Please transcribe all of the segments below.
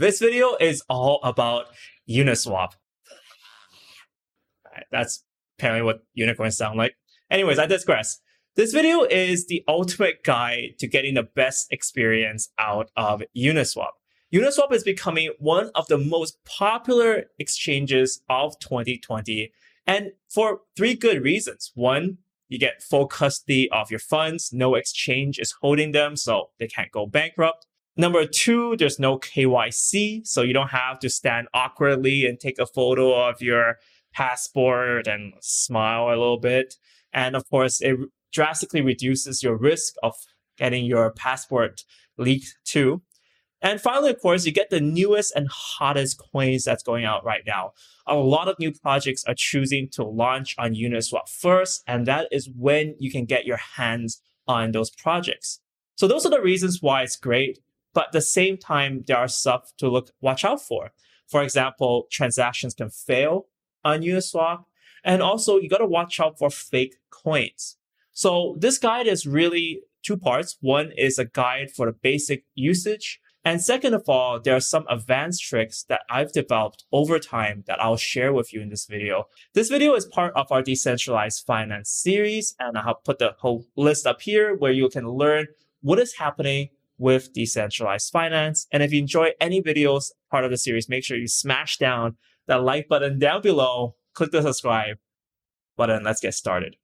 This video is all about Uniswap. That's apparently what unicorns sound like. Anyways, I digress. This video is the ultimate guide to getting the best experience out of Uniswap. Uniswap is becoming one of the most popular exchanges of 2020 and for three good reasons. One, you get full custody of your funds. No exchange is holding them, so they can't go bankrupt. Number two, there's no KYC, so you don't have to stand awkwardly and take a photo of your passport and smile a little bit. And of course, it drastically reduces your risk of getting your passport leaked too. And finally, of course, you get the newest and hottest coins that's going out right now. A lot of new projects are choosing to launch on Uniswap first, and that is when you can get your hands on those projects. So those are the reasons why it's great. But at the same time, there are stuff to look watch out for. For example, transactions can fail on Uniswap. And also you got to watch out for fake coins. So this guide is really two parts. One is a guide for the basic usage and second of all, there are some advanced tricks that I've developed over time that I'll share with you in this video. This video is part of our decentralized finance series, and I have put the whole list up here where you can learn what is happening with decentralized finance. And if you enjoy any videos part of the series, make sure you smash down that like button down below, click the subscribe button. Let's get started.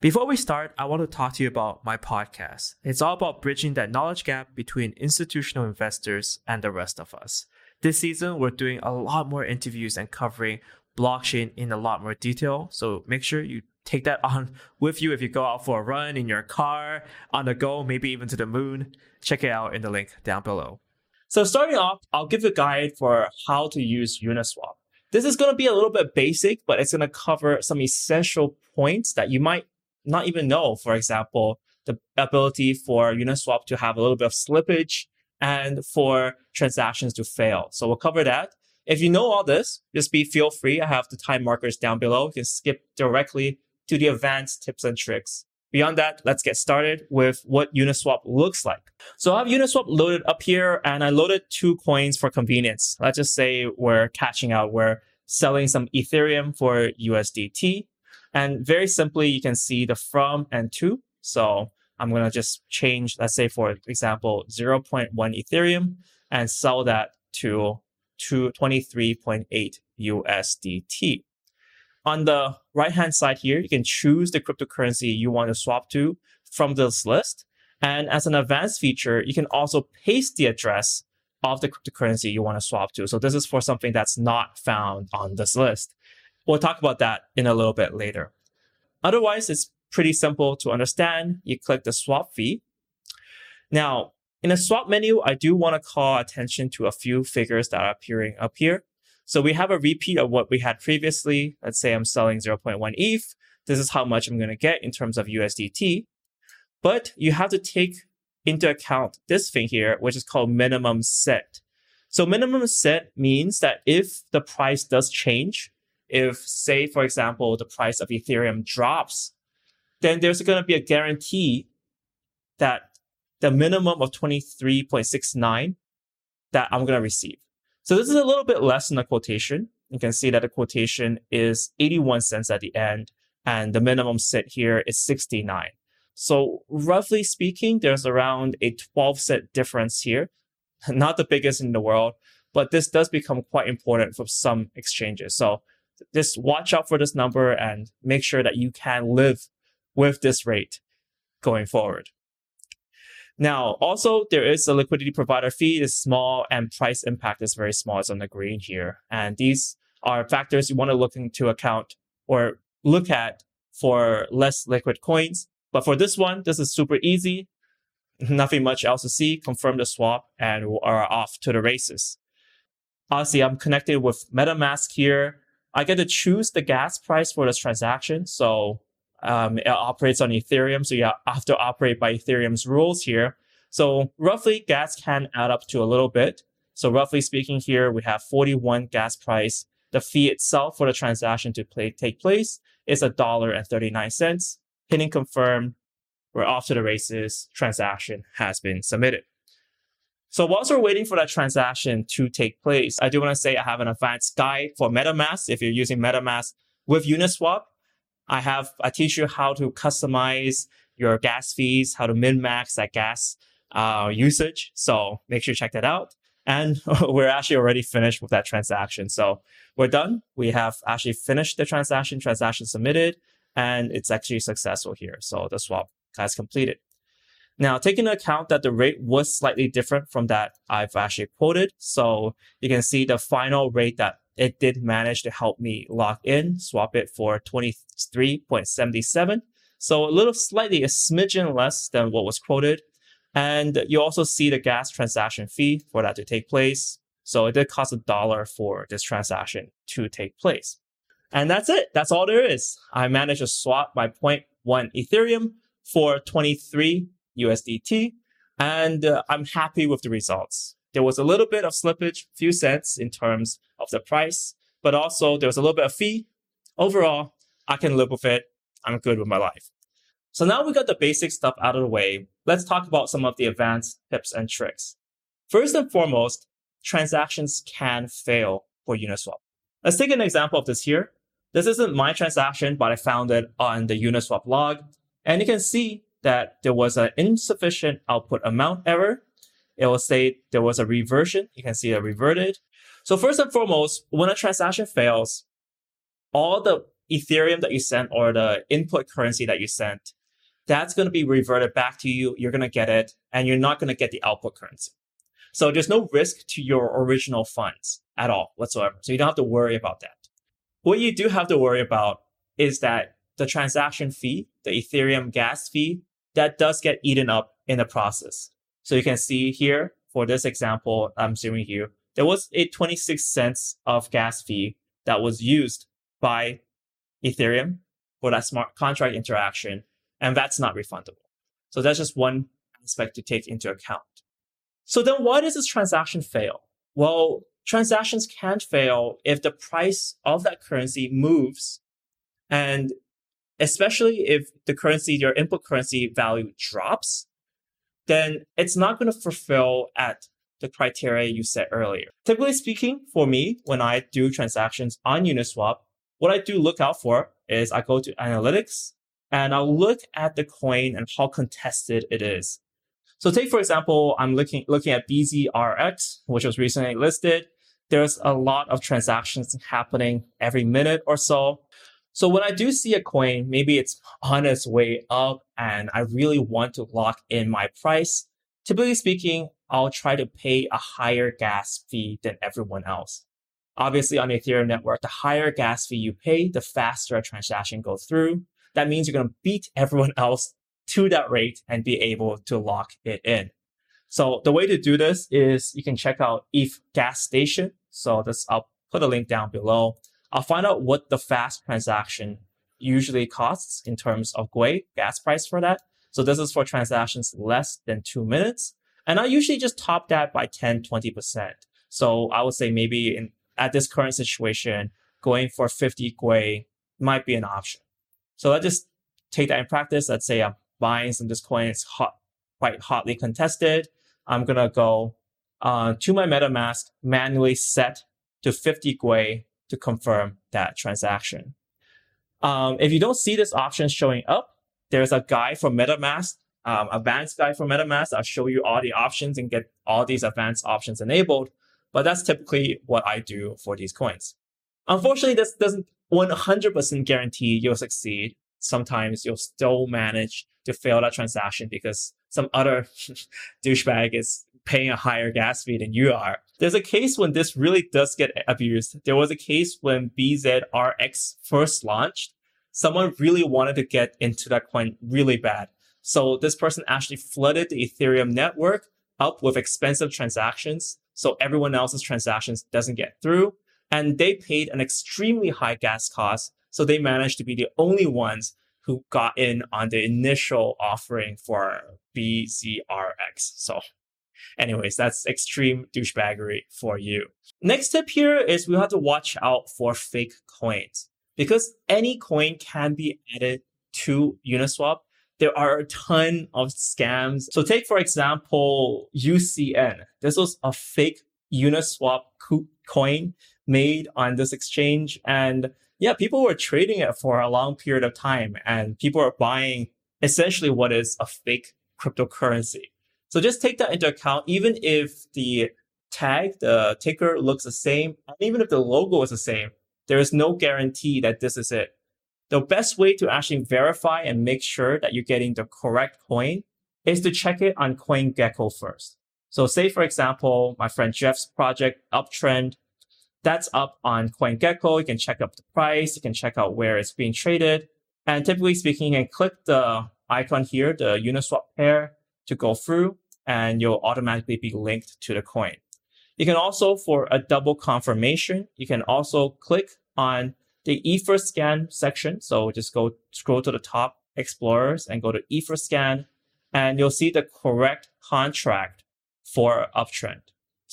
Before we start, I want to talk to you about my podcast. It's all about bridging that knowledge gap between institutional investors and the rest of us. This season, we're doing a lot more interviews and covering blockchain in a lot more detail. So make sure you take that on with you if you go out for a run in your car, on the go, maybe even to the moon. Check it out in the link down below. So starting off, I'll give a guide for how to use Uniswap. This is going to be a little bit basic, but it's going to cover some essential points that you might not even know, for example, the ability for Uniswap to have a little bit of slippage and for transactions to fail. So we'll cover that. If you know all this, just be feel free. I have the time markers down below. You can skip directly to the advanced tips and tricks. Beyond that, let's get started with what Uniswap looks like. So I have Uniswap loaded up here and I loaded two coins for convenience. Let's just say we're catching out. We're selling some Ethereum for USDT and very simply, you can see the from and to. So I'm going to just change, let's say, for example, 0.1 Ethereum and sell that to, to 23.8 USDT. On the right hand side here, you can choose the cryptocurrency you want to swap to from this list. And as an advanced feature, you can also paste the address of the cryptocurrency you want to swap to. So this is for something that's not found on this list. We'll talk about that in a little bit later. Otherwise, it's pretty simple to understand. You click the swap fee. Now, in the swap menu, I do want to call attention to a few figures that are appearing up here. So we have a repeat of what we had previously. Let's say I'm selling 0.1 ETH. This is how much I'm going to get in terms of USDT. But you have to take into account this thing here, which is called minimum set. So minimum set means that if the price does change, if say, for example, the price of Ethereum drops, then there's going to be a guarantee that the minimum of 23.69 that I'm going to receive. So this is a little bit less than the quotation. You can see that the quotation is 81 cents at the end and the minimum set here is 69. So roughly speaking, there's around a 12 cent difference here. Not the biggest in the world, but this does become quite important for some exchanges. So just watch out for this number and make sure that you can live with this rate going forward. Now, also, there is a liquidity provider fee It's small and price impact is very small. It's on the green here. And these are factors you want to look into account or look at for less liquid coins. But for this one, this is super easy. Nothing much else to see. Confirm the swap and we are off to the races. Obviously, I'm connected with MetaMask here. I get to choose the gas price for this transaction. So um, it operates on Ethereum. So you have to operate by Ethereum's rules here. So roughly gas can add up to a little bit. So roughly speaking here, we have 41 gas price. The fee itself for the transaction to play, take place is a dollar and 39 cents. Hitting confirm we're off to the races. Transaction has been submitted. So whilst we're waiting for that transaction to take place, I do want to say I have an advanced guide for MetaMask. If you're using MetaMask with Uniswap, I have, I teach you how to customize your gas fees, how to min max that gas uh, usage. So make sure you check that out. And we're actually already finished with that transaction. So we're done. We have actually finished the transaction, transaction submitted, and it's actually successful here. So the swap has completed. Now, taking into account that the rate was slightly different from that I've actually quoted. So you can see the final rate that it did manage to help me lock in, swap it for 23.77. So a little slightly, a smidgen less than what was quoted. And you also see the gas transaction fee for that to take place. So it did cost a dollar for this transaction to take place. And that's it. That's all there is. I managed to swap my 0.1 Ethereum for 23 USDT. And uh, I'm happy with the results. There was a little bit of slippage, few cents in terms of the price, but also there was a little bit of fee. Overall, I can live with it. I'm good with my life. So now we got the basic stuff out of the way. Let's talk about some of the advanced tips and tricks. First and foremost, transactions can fail for Uniswap. Let's take an example of this here. This isn't my transaction, but I found it on the Uniswap log. And you can see that there was an insufficient output amount error. It will say there was a reversion. You can see it reverted. So first and foremost, when a transaction fails, all the Ethereum that you sent or the input currency that you sent, that's going to be reverted back to you. You're going to get it and you're not going to get the output currency. So there's no risk to your original funds at all whatsoever. So you don't have to worry about that. What you do have to worry about is that the transaction fee, the Ethereum gas fee, that does get eaten up in the process. So you can see here for this example I'm showing you, there was a 26 cents of gas fee that was used by Ethereum for that smart contract interaction, and that's not refundable. So that's just one aspect to take into account. So then why does this transaction fail? Well, transactions can't fail if the price of that currency moves and especially if the currency, your input currency value drops, then it's not going to fulfill at the criteria you set earlier. Typically speaking, for me, when I do transactions on Uniswap, what I do look out for is I go to analytics and I'll look at the coin and how contested it is. So take, for example, I'm looking, looking at BZRX, which was recently listed. There's a lot of transactions happening every minute or so. So when I do see a coin, maybe it's on its way up and I really want to lock in my price. Typically speaking, I'll try to pay a higher gas fee than everyone else. Obviously on the Ethereum network, the higher gas fee you pay, the faster a transaction goes through. That means you're going to beat everyone else to that rate and be able to lock it in. So the way to do this is you can check out ETH gas station. So this, I'll put a link down below. I'll find out what the fast transaction usually costs in terms of Gwei gas price for that. So this is for transactions less than two minutes. And I usually just top that by 10, 20%. So I would say maybe in, at this current situation, going for 50 Gwei might be an option. So let's just take that in practice. Let's say I'm buying some this coin. It's hot, quite hotly contested. I'm going to go uh, to my MetaMask, manually set to 50 Gwei to confirm that transaction. Um, if you don't see this option showing up, there's a guide for MetaMask, um, advanced guide for MetaMask. I'll show you all the options and get all these advanced options enabled. But that's typically what I do for these coins. Unfortunately, this doesn't 100% guarantee you'll succeed. Sometimes you'll still manage to fail that transaction because some other douchebag is paying a higher gas fee than you are. There's a case when this really does get abused. There was a case when BZRX first launched. Someone really wanted to get into that coin really bad. So this person actually flooded the Ethereum network up with expensive transactions. So everyone else's transactions doesn't get through. And they paid an extremely high gas cost. So they managed to be the only ones who got in on the initial offering for BZRX. So Anyways, that's extreme douchebaggery for you. Next tip here is we have to watch out for fake coins because any coin can be added to Uniswap. there are a ton of scams. So take, for example, UCN. This was a fake Uniswap coin made on this exchange. And yeah, people were trading it for a long period of time and people are buying essentially what is a fake cryptocurrency. So just take that into account. Even if the tag, the ticker looks the same, and even if the logo is the same, there is no guarantee that this is it. The best way to actually verify and make sure that you're getting the correct coin is to check it on CoinGecko first. So say, for example, my friend Jeff's project, Uptrend, that's up on CoinGecko. You can check up the price. You can check out where it's being traded. And typically speaking, you can click the icon here, the Uniswap pair to go through and you'll automatically be linked to the coin. You can also, for a double confirmation, you can also click on the Etherscan section. So just go scroll to the top explorers and go to Etherscan and you'll see the correct contract for uptrend.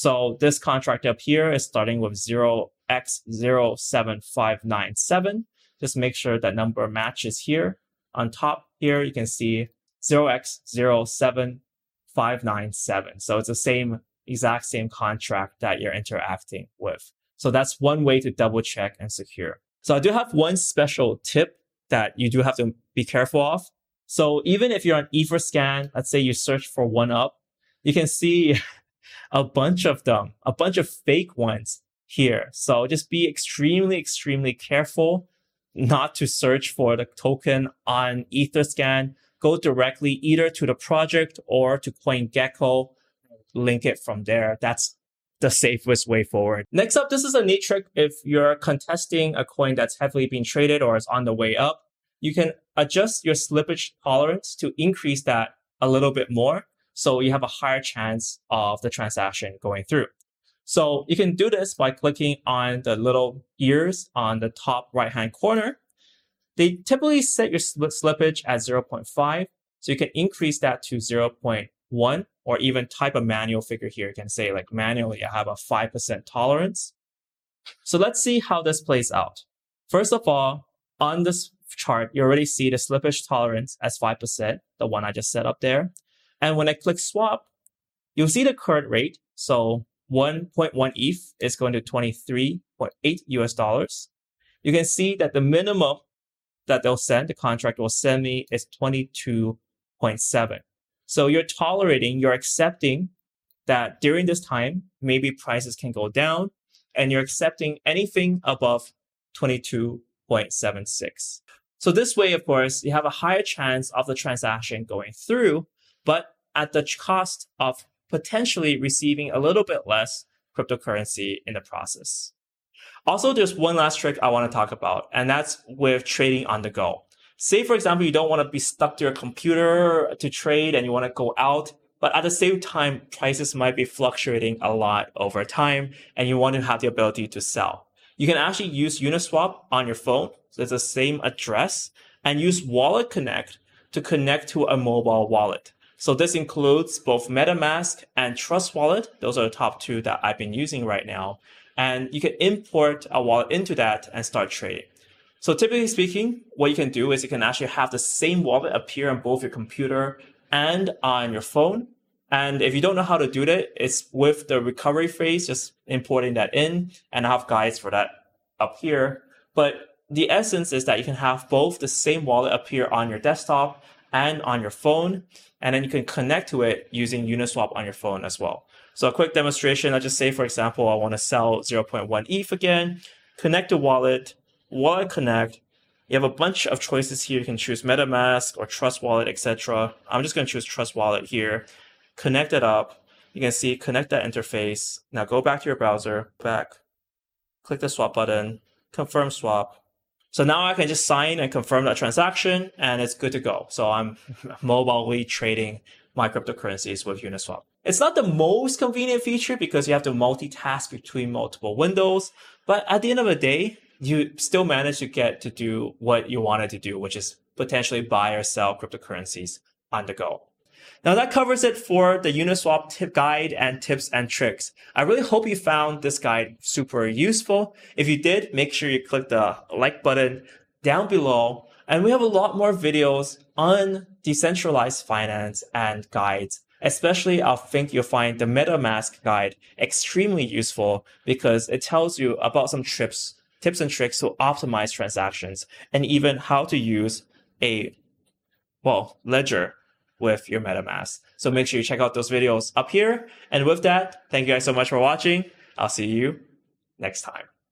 So this contract up here is starting with 0x07597. Just make sure that number matches here. On top here, you can see 0x07597. So it's the same, exact same contract that you're interacting with. So that's one way to double check and secure. So I do have one special tip that you do have to be careful of. So even if you're on Etherscan, let's say you search for one up, you can see a bunch of them, a bunch of fake ones here. So just be extremely, extremely careful not to search for the token on Etherscan. Go directly either to the project or to CoinGecko, link it from there. That's the safest way forward. Next up, this is a neat trick if you're contesting a coin that's heavily being traded or is on the way up. You can adjust your slippage tolerance to increase that a little bit more. So you have a higher chance of the transaction going through. So you can do this by clicking on the little ears on the top right hand corner. They typically set your slippage at 0.5. So you can increase that to 0.1 or even type a manual figure here. You can say like manually, I have a 5% tolerance. So let's see how this plays out. First of all, on this chart, you already see the slippage tolerance as 5%, the one I just set up there. And when I click swap, you'll see the current rate. So 1.1 ETH is going to 23.8 US dollars. You can see that the minimum that they'll send, the contract will send me is 22.7. So you're tolerating, you're accepting that during this time, maybe prices can go down and you're accepting anything above 22.76. So this way, of course, you have a higher chance of the transaction going through, but at the cost of potentially receiving a little bit less cryptocurrency in the process. Also, there's one last trick I want to talk about, and that's with trading on the go. Say, for example, you don't want to be stuck to your computer to trade and you want to go out, but at the same time, prices might be fluctuating a lot over time and you want to have the ability to sell. You can actually use Uniswap on your phone. So it's the same address and use Wallet Connect to connect to a mobile wallet. So this includes both MetaMask and Trust Wallet. Those are the top two that I've been using right now. And you can import a wallet into that and start trading. So typically speaking, what you can do is you can actually have the same wallet appear on both your computer and on your phone. And if you don't know how to do that, it's with the recovery phrase, just importing that in and I have guides for that up here. But the essence is that you can have both the same wallet appear on your desktop and on your phone. And then you can connect to it using Uniswap on your phone as well. So a quick demonstration, let's just say, for example, I want to sell 0.1 ETH again, connect the wallet, Wallet Connect, you have a bunch of choices here. You can choose MetaMask or Trust Wallet, etc. I'm just going to choose Trust Wallet here. Connect it up. You can see connect that interface. Now go back to your browser, back, click the swap button, confirm swap. So now I can just sign and confirm that transaction and it's good to go. So I'm mobilely trading my cryptocurrencies with Uniswap. It's not the most convenient feature because you have to multitask between multiple windows, but at the end of the day, you still manage to get to do what you wanted to do, which is potentially buy or sell cryptocurrencies on the go. Now that covers it for the Uniswap tip guide and tips and tricks. I really hope you found this guide super useful. If you did, make sure you click the like button down below. And we have a lot more videos on decentralized finance and guides. Especially, I think you'll find the MetaMask guide extremely useful because it tells you about some trips, tips and tricks to optimize transactions and even how to use a, well, ledger with your MetaMask. So make sure you check out those videos up here. And with that, thank you guys so much for watching. I'll see you next time.